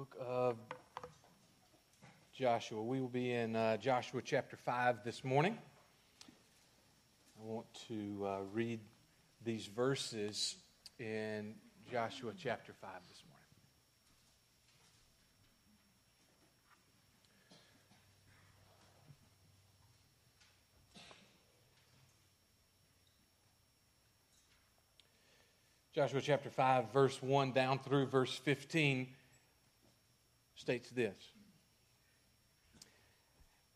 book of Joshua. We will be in uh, Joshua chapter 5 this morning. I want to uh, read these verses in Joshua chapter 5 this morning. Joshua chapter 5, verse 1 down through verse 15 states this.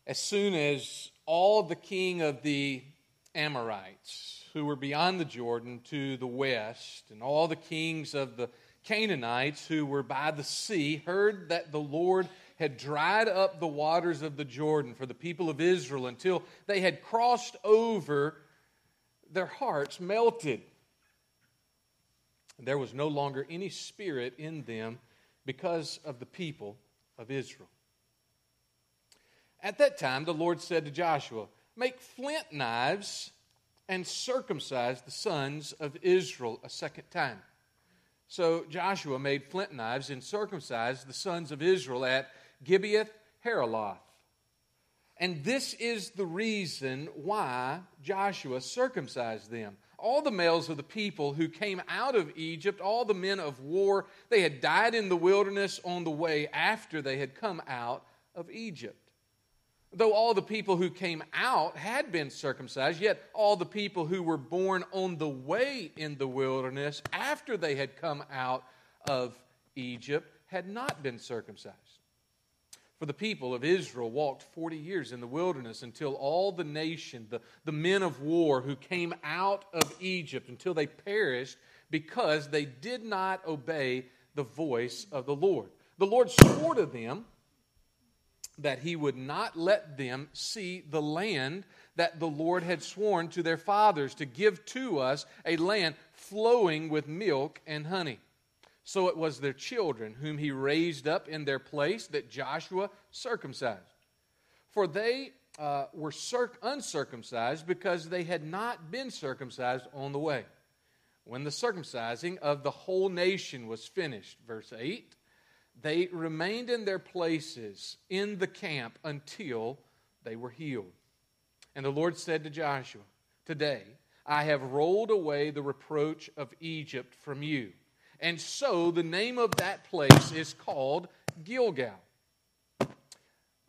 As soon as all the king of the Amorites who were beyond the Jordan to the west, and all the kings of the Canaanites who were by the sea, heard that the Lord had dried up the waters of the Jordan for the people of Israel until they had crossed over, their hearts melted. There was no longer any spirit in them because of the people of Israel. At that time, the Lord said to Joshua, Make flint knives and circumcise the sons of Israel a second time. So Joshua made flint knives and circumcised the sons of Israel at Gibeath Haaraloth. And this is the reason why Joshua circumcised them all the males of the people who came out of Egypt, all the men of war, they had died in the wilderness on the way after they had come out of Egypt. Though all the people who came out had been circumcised, yet all the people who were born on the way in the wilderness after they had come out of Egypt had not been circumcised. For the people of Israel walked 40 years in the wilderness until all the nation, the, the men of war who came out of Egypt, until they perished because they did not obey the voice of the Lord. The Lord swore to them that he would not let them see the land that the Lord had sworn to their fathers to give to us, a land flowing with milk and honey. So it was their children whom he raised up in their place that Joshua circumcised. For they uh, were circ- uncircumcised because they had not been circumcised on the way. When the circumcising of the whole nation was finished, verse 8, they remained in their places in the camp until they were healed. And the Lord said to Joshua, Today I have rolled away the reproach of Egypt from you and so the name of that place is called Gilgal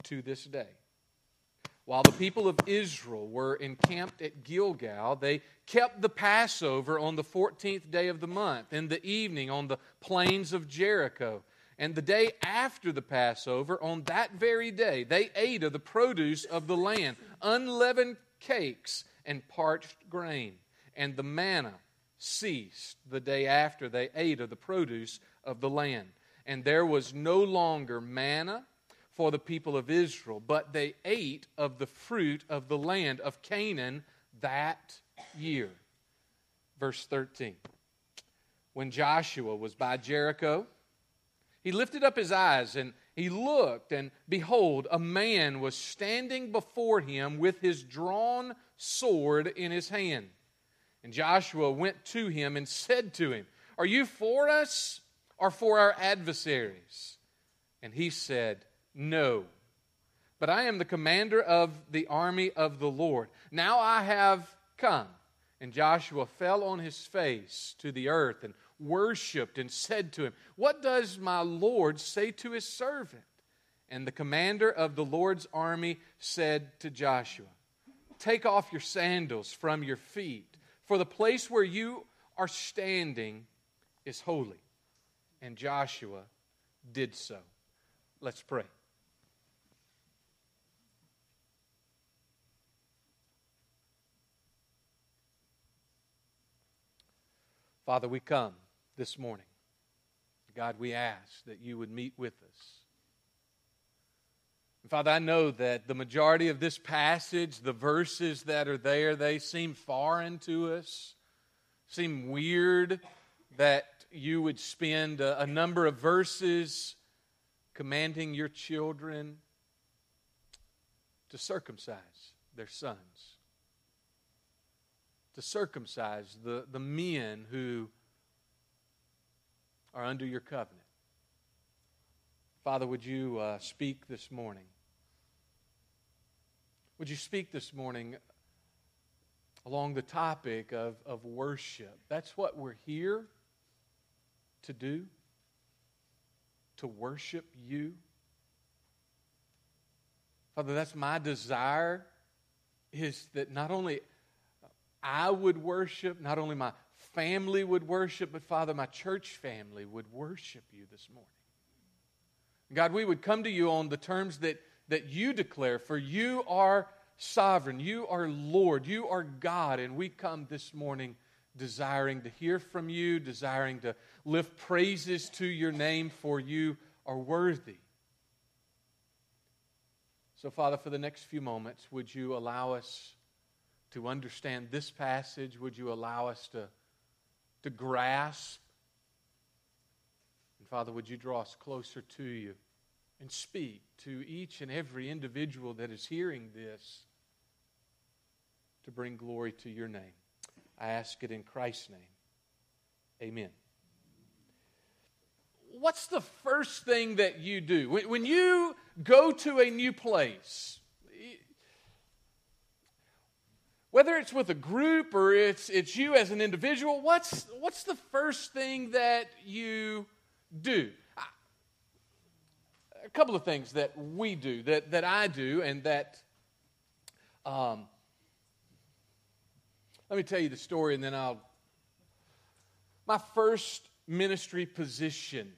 to this day. While the people of Israel were encamped at Gilgal, they kept the Passover on the 14th day of the month, in the evening on the plains of Jericho. And the day after the Passover, on that very day, they ate of the produce of the land, unleavened cakes and parched grain, and the manna ceased the day after they ate of the produce of the land. And there was no longer manna for the people of Israel, but they ate of the fruit of the land of Canaan that year. Verse 13. When Joshua was by Jericho, he lifted up his eyes and he looked, and behold, a man was standing before him with his drawn sword in his hand. And Joshua went to him and said to him, Are you for us or for our adversaries? And he said, No. But I am the commander of the army of the Lord. Now I have come. And Joshua fell on his face to the earth and worshiped and said to him, What does my Lord say to his servant? And the commander of the Lord's army said to Joshua, Take off your sandals from your feet for the place where you are standing is holy. And Joshua did so. Let's pray. Father, we come this morning. God, we ask that you would meet with us. Father, I know that the majority of this passage, the verses that are there, they seem foreign to us, seem weird that you would spend a, a number of verses commanding your children to circumcise their sons, to circumcise the, the men who are under your covenant. Father, would you uh, speak this morning? Would you speak this morning along the topic of, of worship? That's what we're here to do, to worship you. Father, that's my desire is that not only I would worship, not only my family would worship, but Father, my church family would worship you this morning. God, we would come to you on the terms that, that you declare, for you are sovereign, you are Lord, you are God, and we come this morning desiring to hear from you, desiring to lift praises to your name, for you are worthy. So, Father, for the next few moments, would you allow us to understand this passage? Would you allow us to, to grasp? And, Father, would you draw us closer to you and speak to each and every individual that is hearing this to bring glory to your name? I ask it in Christ's name. Amen what's the first thing that you do? When, you go to a new place, whether it's with a group or it's, it's you as an individual, what's, what's the first thing that you do? A couple of things that we do, that, that I do, and that. Um, let me tell you the story and then I'll. My first ministry position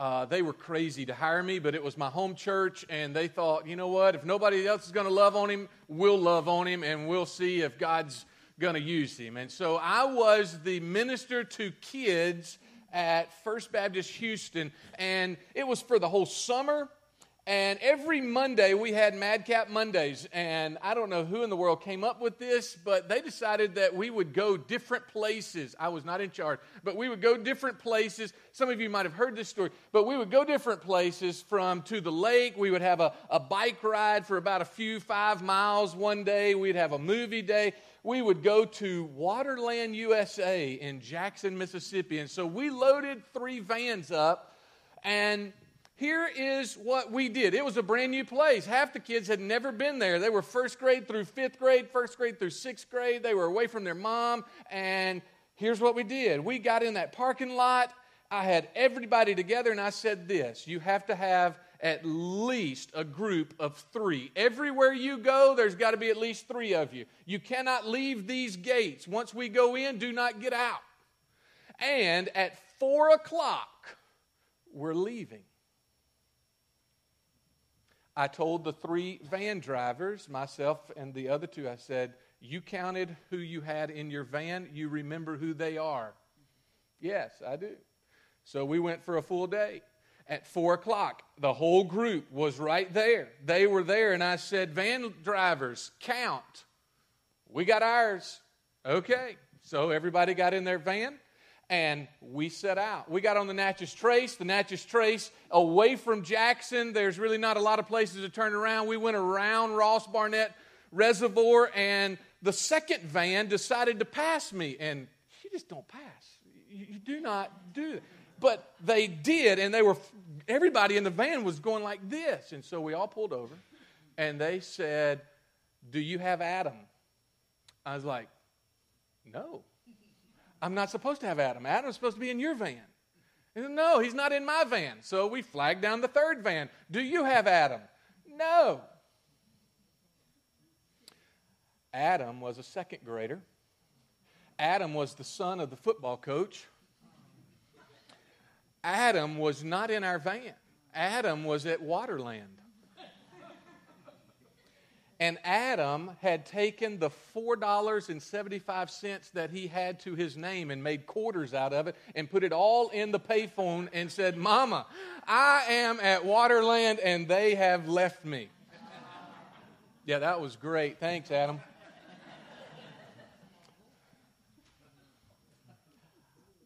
uh, they were crazy to hire me, but it was my home church, and they thought, you know what? If nobody else is going to love on him, we'll love on him, and we'll see if God's going to use him. And so I was the minister to kids at First Baptist Houston, and it was for the whole summer. And every Monday we had Madcap Mondays. And I don't know who in the world came up with this, but they decided that we would go different places. I was not in charge, but we would go different places. Some of you might have heard this story, but we would go different places from to the lake. We would have a, a bike ride for about a few five miles one day. We'd have a movie day. We would go to Waterland, USA in Jackson, Mississippi. And so we loaded three vans up and here is what we did. It was a brand new place. Half the kids had never been there. They were first grade through fifth grade, first grade through sixth grade. They were away from their mom. And here's what we did we got in that parking lot. I had everybody together, and I said this you have to have at least a group of three. Everywhere you go, there's got to be at least three of you. You cannot leave these gates. Once we go in, do not get out. And at four o'clock, we're leaving. I told the three van drivers, myself and the other two, I said, You counted who you had in your van. You remember who they are. Yes, I do. So we went for a full day. At four o'clock, the whole group was right there. They were there, and I said, Van drivers, count. We got ours. Okay. So everybody got in their van and we set out. We got on the Natchez Trace. The Natchez Trace, away from Jackson, there's really not a lot of places to turn around. We went around Ross Barnett Reservoir, and the second van decided to pass me. And you just don't pass. You, you do not do that. But they did, and they were, everybody in the van was going like this. And so we all pulled over, and they said, Do you have Adam? I was like, No. I'm not supposed to have Adam. Adam's supposed to be in your van. Said, no, he's not in my van. So we flagged down the third van. Do you have Adam? No. Adam was a second grader. Adam was the son of the football coach. Adam was not in our van. Adam was at Waterland. And Adam had taken the $4.75 that he had to his name and made quarters out of it and put it all in the payphone and said, Mama, I am at Waterland and they have left me. yeah, that was great. Thanks, Adam.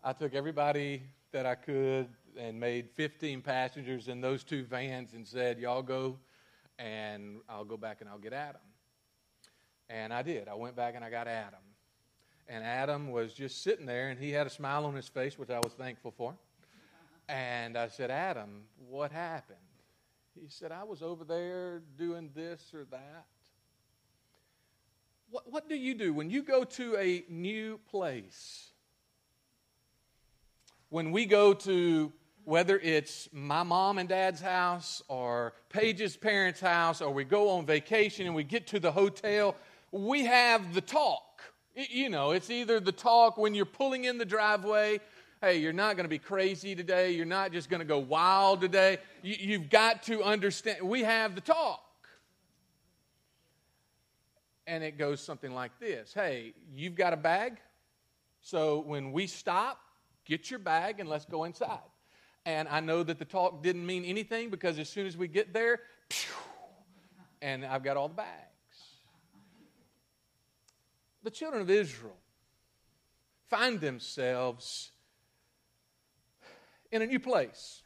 I took everybody that I could and made 15 passengers in those two vans and said, Y'all go and I'll go back and I'll get Adam. And I did. I went back and I got Adam. And Adam was just sitting there, and he had a smile on his face, which I was thankful for. And I said, Adam, what happened? He said, I was over there doing this or that. What, what do you do when you go to a new place? When we go to whether it's my mom and dad's house or Paige's parents' house, or we go on vacation and we get to the hotel, we have the talk. You know, it's either the talk when you're pulling in the driveway. Hey, you're not going to be crazy today. You're not just going to go wild today. You, have got to understand. We have the talk. And it goes something like this Hey, you've got a bag? So when we stop, get your bag and let's go inside. And I know that the talk didn't mean anything because as soon as we get there, and I've got all the bags. The children of Israel find themselves in a new place.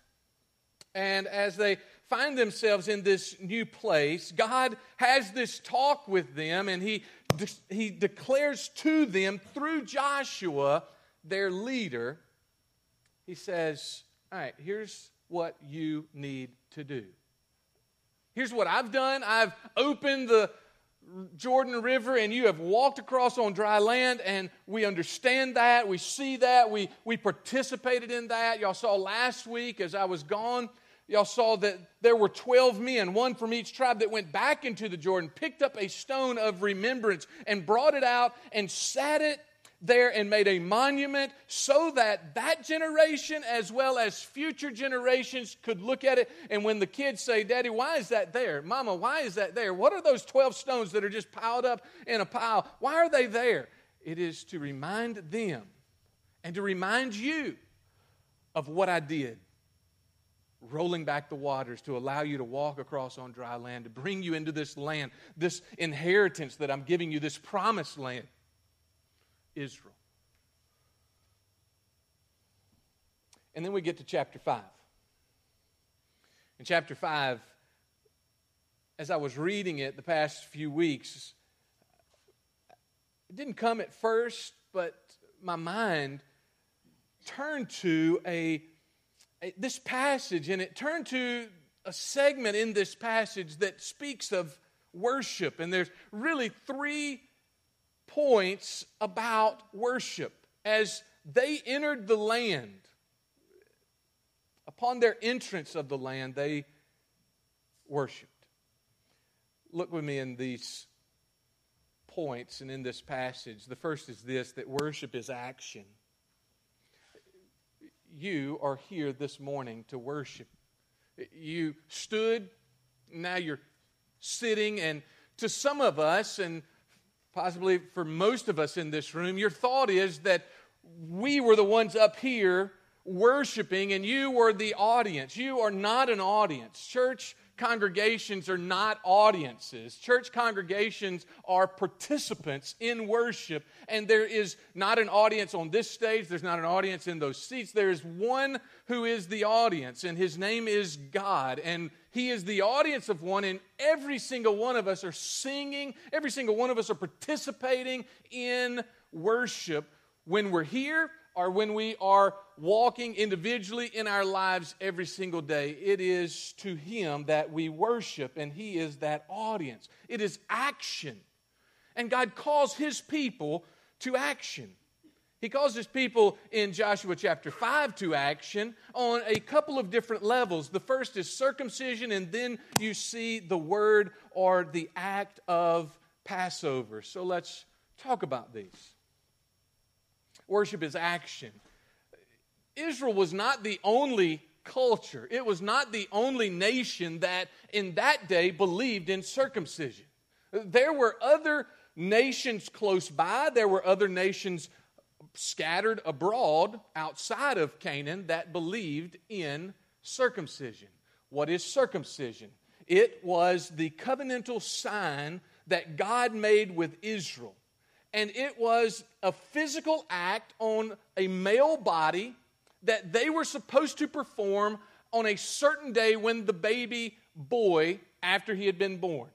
And as they find themselves in this new place, God has this talk with them and He, de- he declares to them through Joshua, their leader, He says, all right, here's what you need to do. Here's what I've done I've opened the Jordan River and you have walked across on dry land, and we understand that. We see that. We, we participated in that. Y'all saw last week as I was gone, y'all saw that there were 12 men, one from each tribe, that went back into the Jordan, picked up a stone of remembrance, and brought it out and sat it there and made a monument so that that generation as well as future generations could look at it. And when the kids say, Daddy, why is that there? Mama, why is that there? What are those 12 stones that are just piled up in a pile? Why are they there? It is to remind them and to remind you of what I did. Rolling back the waters to allow you to walk across on dry land, to bring you into this land, this inheritance that I'm giving you, this promised land. Israel. And then we get to chapter 5. In chapter 5, as I was reading it the past few weeks, it didn't come at first, but my mind turned to a, a, this passage, and it turned to a segment in this passage that speaks of worship. And there's really three points about worship. As they entered the land, upon their entrance of the land, they worshiped. Look with me in these points and in this passage. The first is this that worship is action. You are here this morning to worship. You stood, now you're sitting, and to some of us, and possibly for most of us in this room, your thought is that we were the ones up here worshiping and you were the audience. You are not an audience. Church congregations are not audiences. Church congregations are participants in worship, and there is not an audience on this stage, there's not an audience in those seats. There is one who is the audience, and his name is God. And he is the audience of one, and every single one of us are singing, every single one of us are participating in worship when we're here or when we are walking individually in our lives every single day. It is to Him that we worship, and He is that audience. It is action. And God calls His people to action. He calls his people in Joshua chapter 5 to action on a couple of different levels. The first is circumcision, and then you see the word or the act of Passover. So let's talk about these. Worship is action. Israel was not the only culture, it was not the only nation that in that day believed in circumcision. There were other nations close by, there were other nations scattered abroad outside of Canaan that believed in circumcision. What is circumcision? It was the covenantal sign that God made with Israel. And it was a physical act on a male body that they were supposed to perform on a certain day when the baby boy, after he had been born.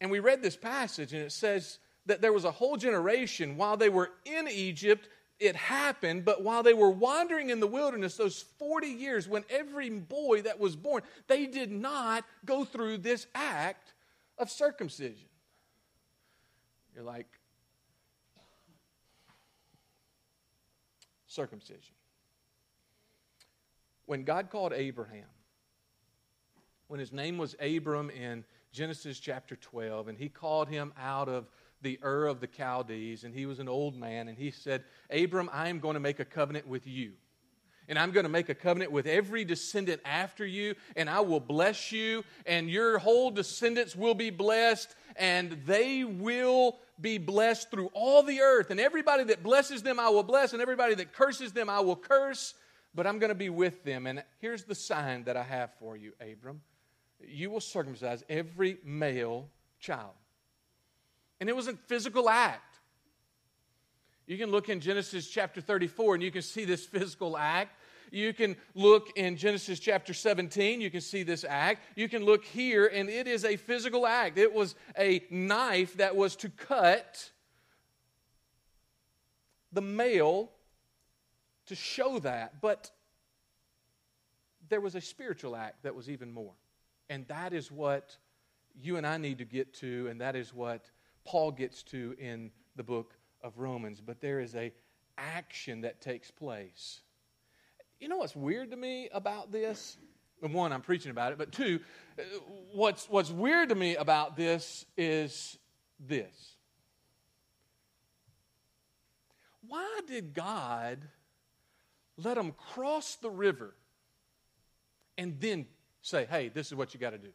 And we read this passage, and it says that there was a whole generation while they were in Egypt it happened, but while they were wandering in the wilderness those 40 years, when every boy that was born, they did not go through this act of circumcision. You're like, circumcision. When God called Abraham, when his name was Abram in Genesis chapter 12, and he called him out of the Ur of the Chaldees, and he was an old man, and he said, Abram, I am going to make a covenant with you. And I'm going to make a covenant with every descendant after you, and I will bless you, and your whole descendants will be blessed, and they will be blessed through all the earth. And everybody that blesses them, I will bless, and everybody that curses them, I will curse, but I'm going to be with them. And here's the sign that I have for you, Abram you will circumcise every male child. And it was a physical act. You can look in Genesis chapter 34 and you can see this physical act. You can look in Genesis chapter 17, you can see this act. You can look here, and it is a physical act. It was a knife that was to cut the male to show that. But there was a spiritual act that was even more. And that is what you and I need to get to, and that is what Paul gets to in the book of Romans. But there is a action that takes place. You know what's weird to me about this? One, I'm preaching about it, but two, uh, what's, what's weird to me about this is this. Why did God let them cross the river and then say, hey, this is what you got to do.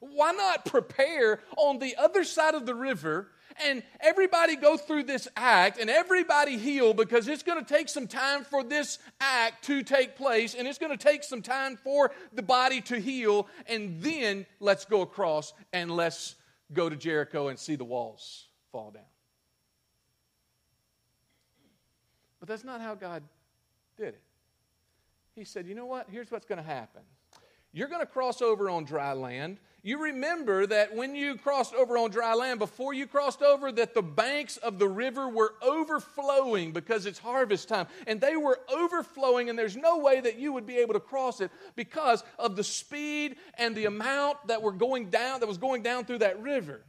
Why not prepare on the other side of the river and everybody go through this act and everybody heal because it's going to take some time for this act to take place and it's going to take some time for the body to heal and then let's go across and let's go to Jericho and see the walls fall down. But that's not how God did it. He said, you know what? Here's what's going to happen. You're going to cross over on dry land. You remember that when you crossed over on dry land, before you crossed over, that the banks of the river were overflowing because it's harvest time. And they were overflowing, and there's no way that you would be able to cross it because of the speed and the amount that were going down, that was going down through that river.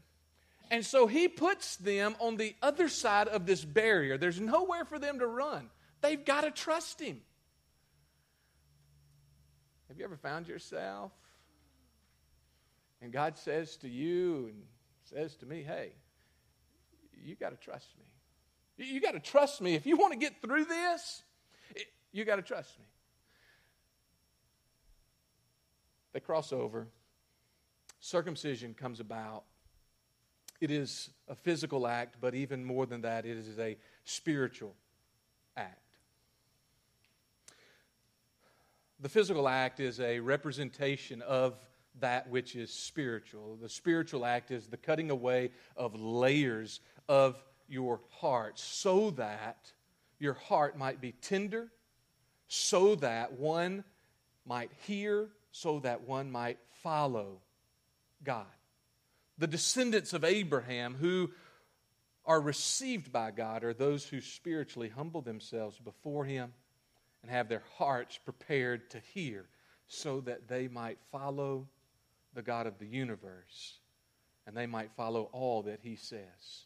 And so he puts them on the other side of this barrier. There's nowhere for them to run. They've got to trust him. Have you ever found yourself? And God says to you and says to me, hey, you got to trust me. You got to trust me. If you want to get through this, you got to trust me. They cross over. Circumcision comes about. It is a physical act, but even more than that, it is a spiritual act. The physical act is a representation of that which is spiritual. The spiritual act is the cutting away of layers of your heart so that your heart might be tender, so that one might hear, so that one might follow God. The descendants of Abraham who are received by God are those who spiritually humble themselves before Him and have their hearts prepared to hear so that they might follow the God of the universe and they might follow all that He says.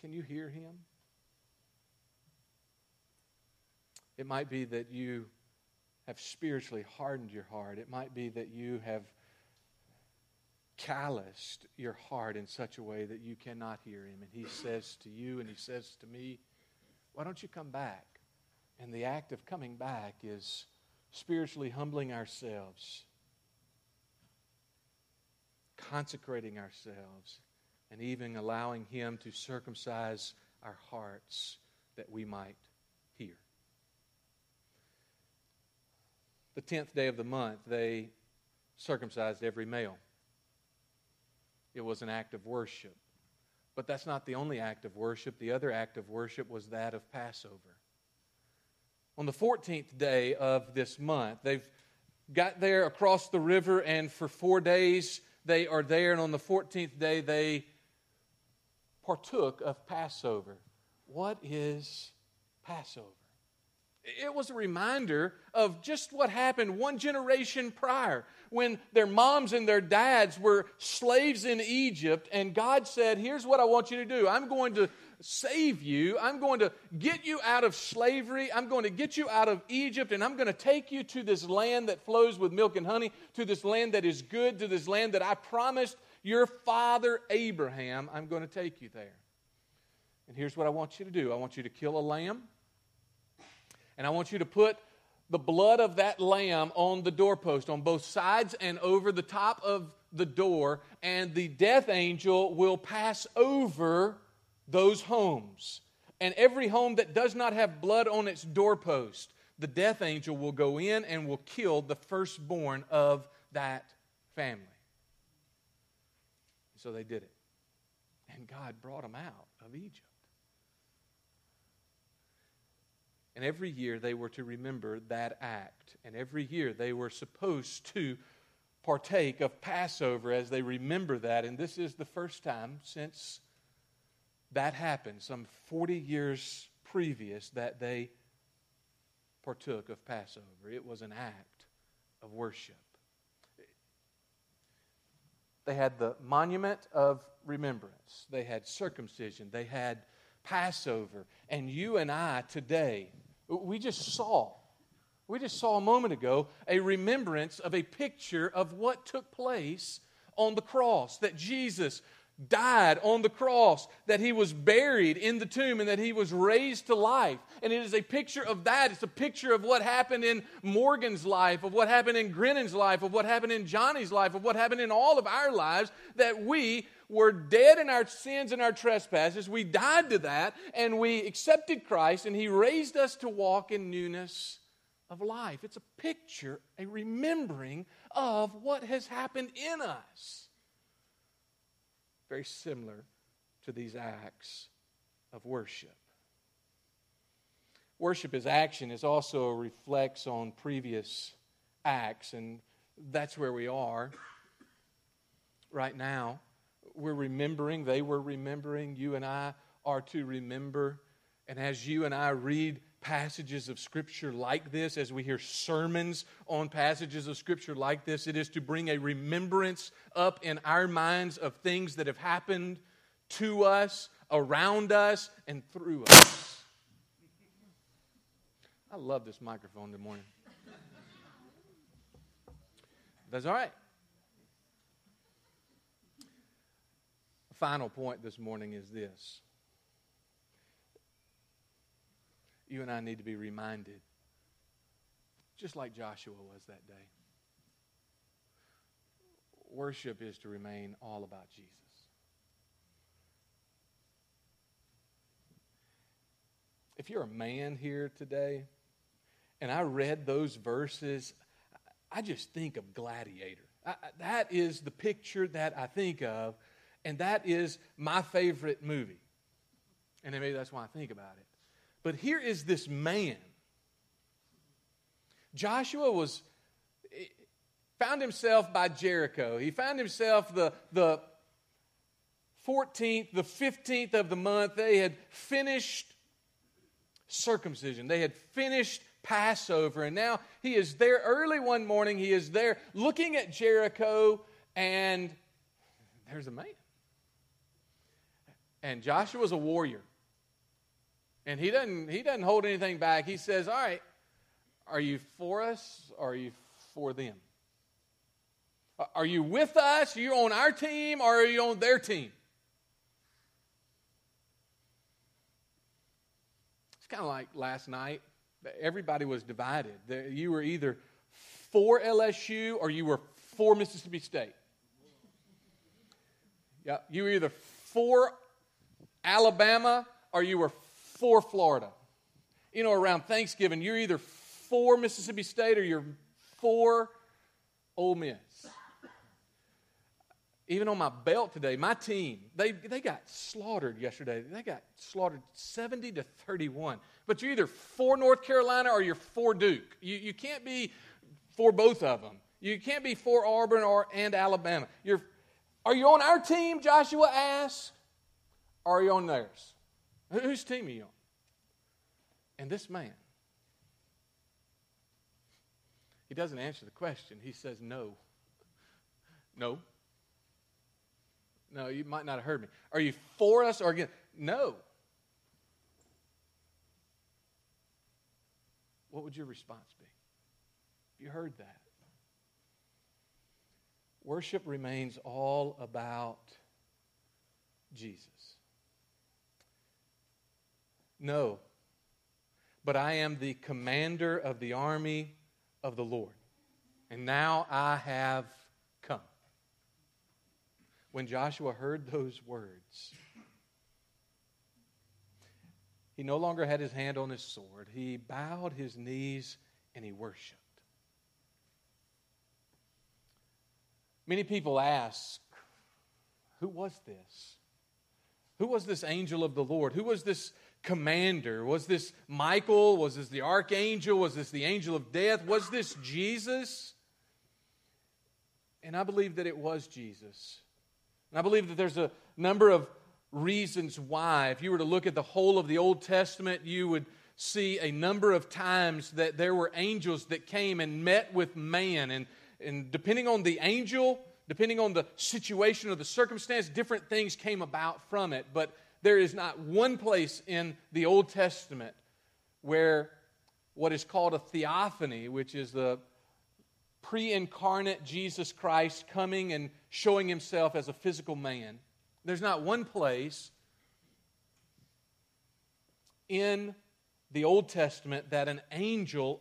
Can you hear Him? It might be that you have spiritually hardened your heart. It might be that you have calloused your heart in such a way that you cannot hear Him. And He says to you and He says to me, why don't you come back? And the act of coming back is spiritually humbling ourselves, consecrating ourselves, and even allowing Him to circumcise our hearts that we might hear. The tenth day of the month, they circumcised every male. It was an act of worship. But that's not the only act of worship. The other act of worship was that of Passover. On the 14th day of this month, they've got there across the river, and for four days they are there. And on the 14th day, they partook of Passover. What is Passover? It was a reminder of just what happened one generation prior when their moms and their dads were slaves in Egypt, and God said, Here's what I want you to do. I'm going to save you. I'm going to get you out of slavery. I'm going to get you out of Egypt, and I'm going to take you to this land that flows with milk and honey, to this land that is good, to this land that I promised your father Abraham. I'm going to take you there. And here's what I want you to do I want you to kill a lamb, and I want you to put the blood of that lamb on the doorpost, on both sides and over the top of the door, and the death angel will pass over those homes. And every home that does not have blood on its doorpost, the death angel will go in and will kill the firstborn of that family. So they did it. And God brought them out of Egypt. And every year they were to remember that act. And every year they were supposed to partake of Passover as they remember that. And this is the first time since that happened, some 40 years previous, that they partook of Passover. It was an act of worship. They had the monument of remembrance, they had circumcision, they had Passover. And you and I today, we just saw, we just saw a moment ago a remembrance of a picture of what took place on the cross that Jesus died on the cross, that he was buried in the tomb, and that he was raised to life. And it is a picture of that. It's a picture of what happened in Morgan's life, of what happened in Grennon's life, of what happened in Johnny's life, of what happened in all of our lives, that we were dead in our sins and our trespasses. We died to that, and we accepted Christ, and he raised us to walk in newness of life. It's a picture, a remembering of what has happened in us very similar to these acts of worship. Worship as action is also reflects on previous acts, and that's where we are right now. We're remembering, they were remembering, you and I are to remember. And as you and I read passages of Scripture like this, as we hear sermons on passages of Scripture like this, it is to bring a remembrance up in our minds of things that have happened to us, around us, and through us. I love this microphone this morning. That's all right. Final point this morning is this you and I need to be reminded, just like Joshua was that day. Worship is to remain all about Jesus. If you're a man here today, and I read those verses, I just think of Gladiator. I, that is the picture that I think of, and that is my favorite movie. And maybe that's why I think about it. But here is this man. Joshua was found himself by Jericho. He found himself the, the 14th, the 15th of the month. They had finished circumcision. They had finished Passover. And now he is there early one morning. He is there looking at Jericho, and there's a man. And Joshua's a warrior. And he doesn't, he doesn't hold anything back. He says, All right, are you for us or are you for them? Are you with us? Are you on our team or are you on their team? It's kind of like last night. Everybody was divided. You were either for LSU or you were for Mississippi State. Yeah, you were either for Alabama or you were for Florida. You know, around Thanksgiving, you're either for Mississippi State or you're for Ole Miss. Even on my belt today, my team, they, they got slaughtered yesterday. They got slaughtered 70 to 31. But you're either for North Carolina or you're for Duke. You, you can't be for both of them. You can't be for Auburn or, and Alabama. You're, are you on our team, Joshua asked? Or are you on theirs? Whose team are you on? And this man, he doesn't answer the question. He says, No. No. No, you might not have heard me. Are you for us or against? No. What would your response be? You heard that. Worship remains all about Jesus. No, but I am the commander of the army of the Lord, and now I have come. When Joshua heard those words, he no longer had his hand on his sword. He bowed his knees and he worshiped. Many people ask, Who was this? Who was this angel of the Lord? Who was this commander? Was this Michael? Was this the archangel? Was this the angel of death? Was this Jesus? And I believe that it was Jesus. And I believe that there's a number of reasons why. If you were to look at the whole of the Old Testament, you would see a number of times that there were angels that came and met with man. And, and depending on the angel, depending on the situation or the circumstance, different things came about from it. But there is not one place in the Old Testament where what is called a theophany, which is the pre incarnate Jesus Christ coming and showing himself as a physical man. There's not one place in the Old Testament that an angel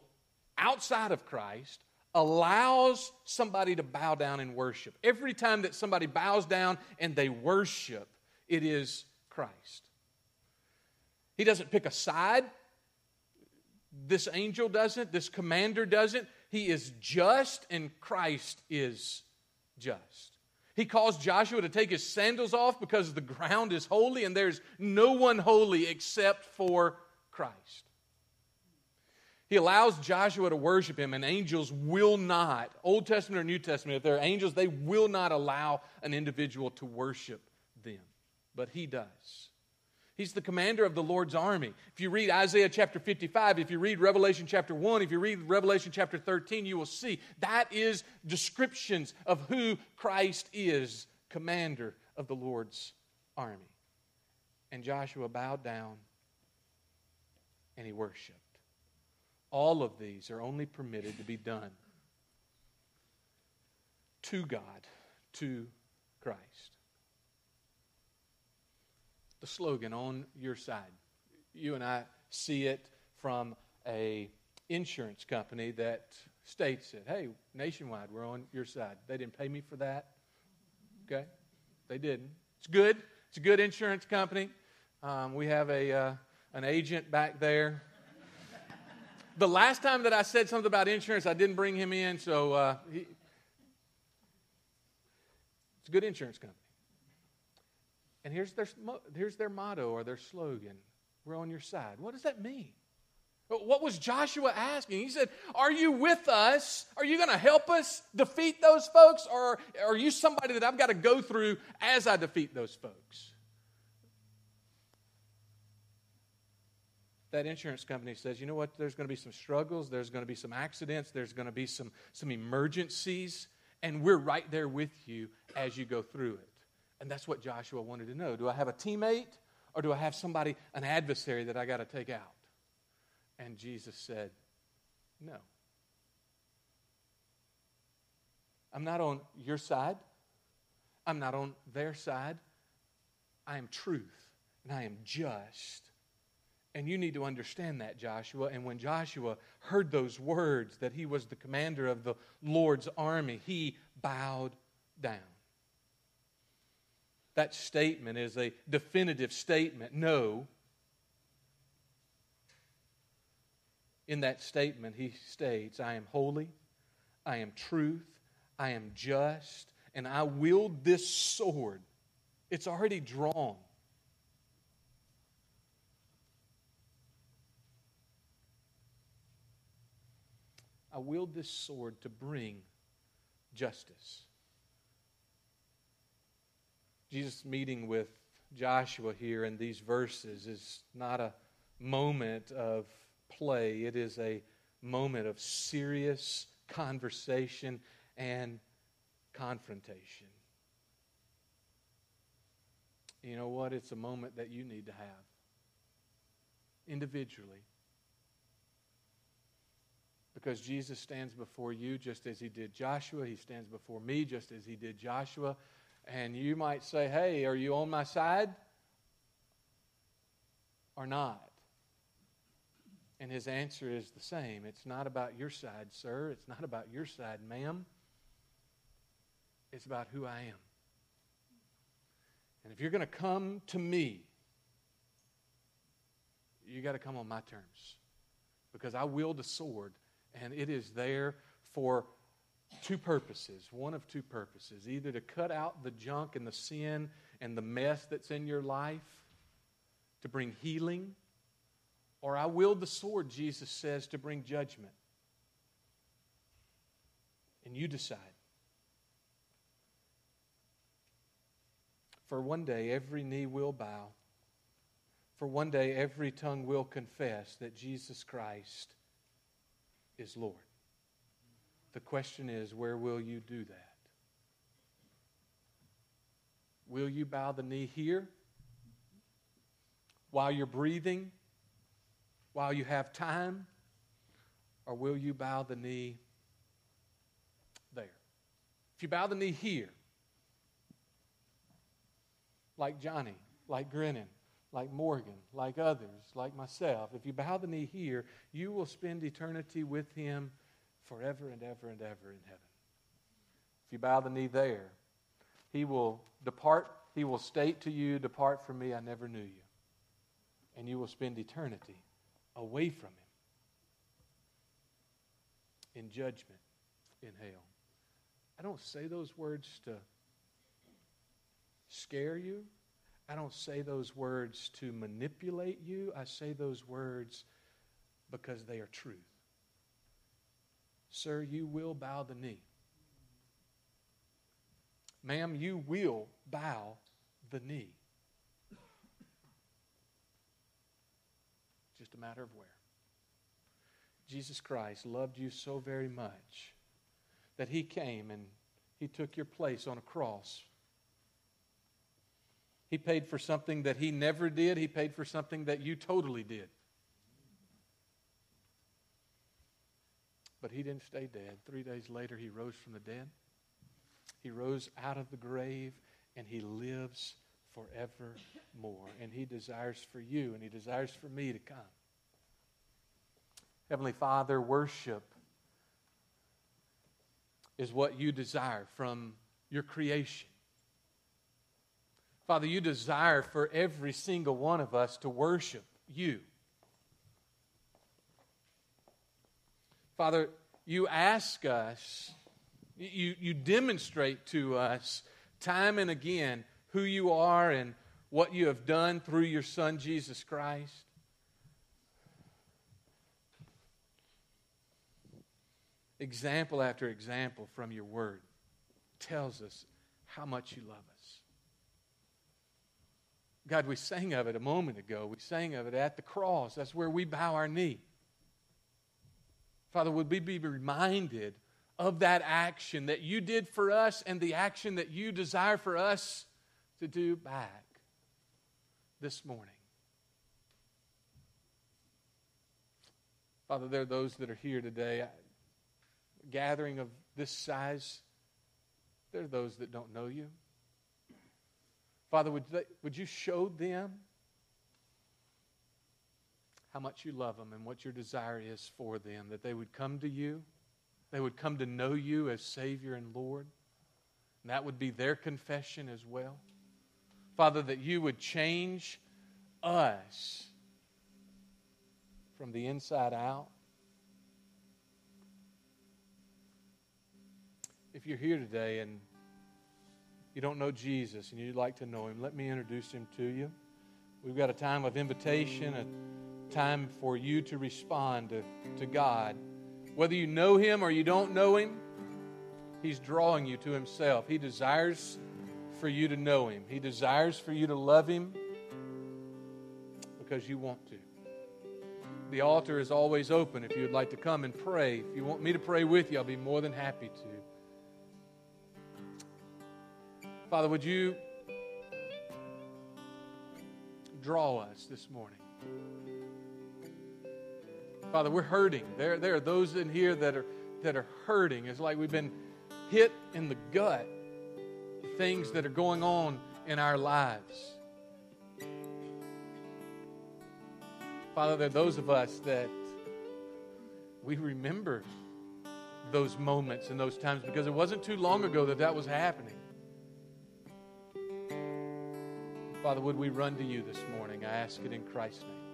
outside of Christ allows somebody to bow down and worship. Every time that somebody bows down and they worship, it is Christ. He doesn't pick a side. This angel doesn't. This commander doesn't. He is just, and Christ is just. He calls Joshua to take his sandals off because the ground is holy and there's no one holy except for Christ. He allows Joshua to worship him, and angels will not, Old Testament or New Testament, if they're angels, they will not allow an individual to worship them. But he does. He's the commander of the Lord's army. If you read Isaiah chapter 55, if you read Revelation chapter 1, if you read Revelation chapter 13, you will see that is descriptions of who Christ is, commander of the Lord's army. And Joshua bowed down and he worshiped. All of these are only permitted to be done to God, to Christ slogan on your side. You and I see it from a insurance company that states it. Hey, nationwide, we're on your side. They didn't pay me for that. Okay? They didn't. It's good. It's a good insurance company. Um, we have a, uh, an agent back there. the last time that I said something about insurance, I didn't bring him in, so uh, he, it's a good insurance company. And here's their, here's their motto or their slogan We're on your side. What does that mean? What was Joshua asking? He said, Are you with us? Are you going to help us defeat those folks? Or are you somebody that I've got to go through as I defeat those folks? That insurance company says, You know what? There's going to be some struggles, there's going to be some accidents, there's going to be some, some emergencies, and we're right there with you as you go through it. And that's what Joshua wanted to know. Do I have a teammate or do I have somebody, an adversary that I got to take out? And Jesus said, No. I'm not on your side. I'm not on their side. I am truth and I am just. And you need to understand that, Joshua. And when Joshua heard those words that he was the commander of the Lord's army, he bowed down that statement is a definitive statement. No. In that statement, he states, I am holy, I am truth, I am just, and I wield this sword. It's already drawn. I wield this sword to bring justice. Jesus' meeting with Joshua here in these verses is not a moment of play, it is a moment of serious conversation and confrontation. You know what? It's a moment that you need to have individually. Because Jesus stands before you just as he did Joshua. He stands before me just as he did Joshua. And you might say, hey, are you on my side or not? And his answer is the same. It's not about your side, sir. It's not about your side, ma'am. It's about who I am. And if you're going to come to me, you got to come on my terms. Because I wield a sword, and it is there for two purposes. One of two purposes either to cut out the junk and the sin and the mess that's in your life, to bring healing or I wield the sword, Jesus says, to bring judgment. And you decide. For one day, every knee will bow. For one day, every tongue will confess that Jesus Christ is Lord. The question is, where will you do that? Will you bow the knee here while you're breathing? while you have time? Or will you bow the knee there? If you bow the knee here, like Johnny, like Grinning, like Morgan, like others, like myself, if you bow the knee here, you will spend eternity with him forever and ever and ever in heaven. If you bow the knee there, he will depart, he will state to you, Depart from me, I never knew you. And you will spend eternity away from Him in judgment in hell. I don't say those words to scare you. I don't say those words to manipulate you. I say those words because they are truth. Sir, you will bow the knee. Ma'am, you will bow the knee. just a matter of where. Jesus Christ loved you so very much that he came and he took your place on a cross. He paid for something that he never did, he paid for something that you totally did. But he didn't stay dead. Three days later, he rose from the dead. He rose out of the grave and he lives forevermore. And He desires for you and He desires for me to come. Heavenly Father, worship is what you desire from your creation. Father, you desire for every single one of us to worship you. Father, you ask us, you, you demonstrate to us time and again who you are and what you have done through your Son, Jesus Christ. Example after example from your word tells us how much you love us. God, we sang of it a moment ago. We sang of it at the cross. That's where we bow our knee. Father, would we be reminded of that action that you did for us and the action that you desire for us to do back this morning. Father, there are those that are here today, a gathering of this size. There are those that don't know you. Father, would, they, would you show them how much you love them and what your desire is for them, that they would come to you, they would come to know you as Savior and Lord, and that would be their confession as well. Father, that you would change us from the inside out. If you're here today and you don't know Jesus and you'd like to know him, let me introduce him to you. We've got a time of invitation, a time for you to respond to, to God. Whether you know him or you don't know him, he's drawing you to himself. He desires for you to know Him. He desires for you to love Him because you want to. The altar is always open if you would like to come and pray. If you want me to pray with you, I'll be more than happy to. Father, would you draw us this morning? Father, we're hurting. There, there are those in here that are, that are hurting. It's like we've been hit in the gut. Things that are going on in our lives. Father, there are those of us that we remember those moments and those times because it wasn't too long ago that that was happening. Father, would we run to you this morning? I ask it in Christ's name.